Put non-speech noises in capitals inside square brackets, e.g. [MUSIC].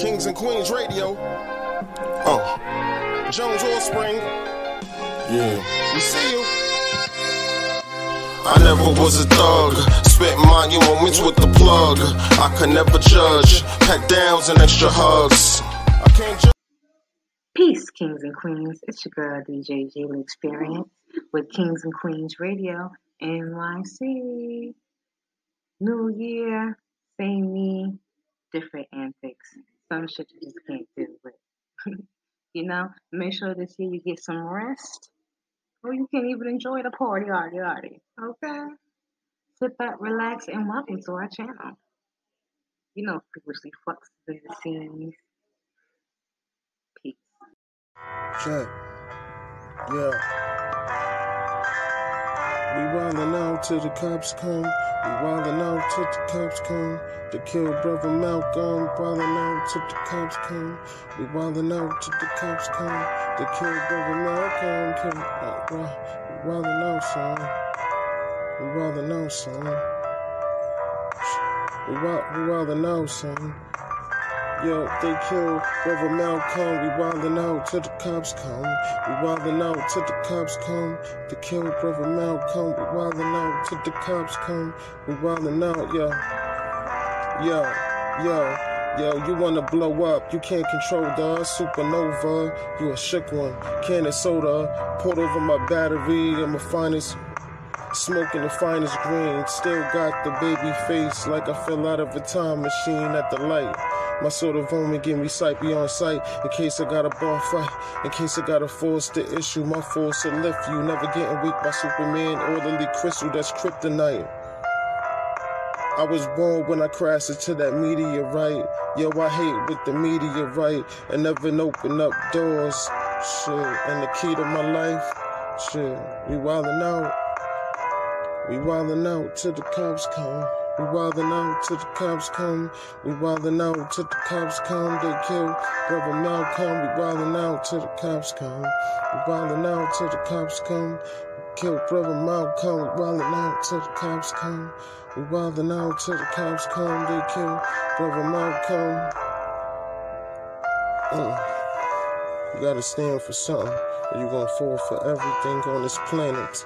Kings and Queens Radio. Oh. Jones Offspring. Yeah, we see you. I never was a thug. Spent monuments with the plug. I could never judge. Pack downs and extra hugs. I can't judge. Peace, kings and queens. It's your girl, DJ Jayla Experience with Kings and Queens Radio, NYC. New year, same me, different antics. Some shit you just can't do, but [LAUGHS] you know, make sure this year you get some rest, or you can even enjoy the party, already. party. Okay? Sit back, relax, and welcome to our channel. You know, frequently fucks in the scenes. Peace. Check. Yeah. We wildin' out till the cops come. We wildin' out till the cops come. To kill brother Malcolm. Wildin' out till the cops come. We wildin' out till the cops come. To kill brother Malcolm. Kill, uh, uh, we wildin' out, son. We wildin' out, son. We wild, we wildin' out, son. Yo, they kill brother Malcolm. We wildin' out till the cops come. We wildin' out till the cops come. To kill brother Malcolm. We wildin' out till the cops come. We wildin' out, yo. Yo, yo. Yo, you wanna blow up, you can't control the supernova. You a shook one, can of soda, poured over my battery, I'm a finest. Smoking the finest green, still got the baby face like I fell out of a time machine at the light. My sort of vomit get me sight beyond sight. In case I got a bar fight, in case I got to force the issue, my force to lift you. Never getting weak by Superman, orderly crystal that's kryptonite. I was born when I crashed into that meteorite. Yo, I hate with the meteorite and never open up doors. Shit, and the key to my life, shit, we wildin' out. We wildin' out till the cops come. We wildin' out till the cops come. We wildin' out till the cops come. They kill brother Malcolm. We wildin' out till the cops come. We wildin' out till the cops come. Kill brother Malcolm. We wildin' out till the cops come. We wildin' out till the cops come. They kill brother Malcolm. Uh, you gotta stand for something, or you gonna fall for everything on this planet.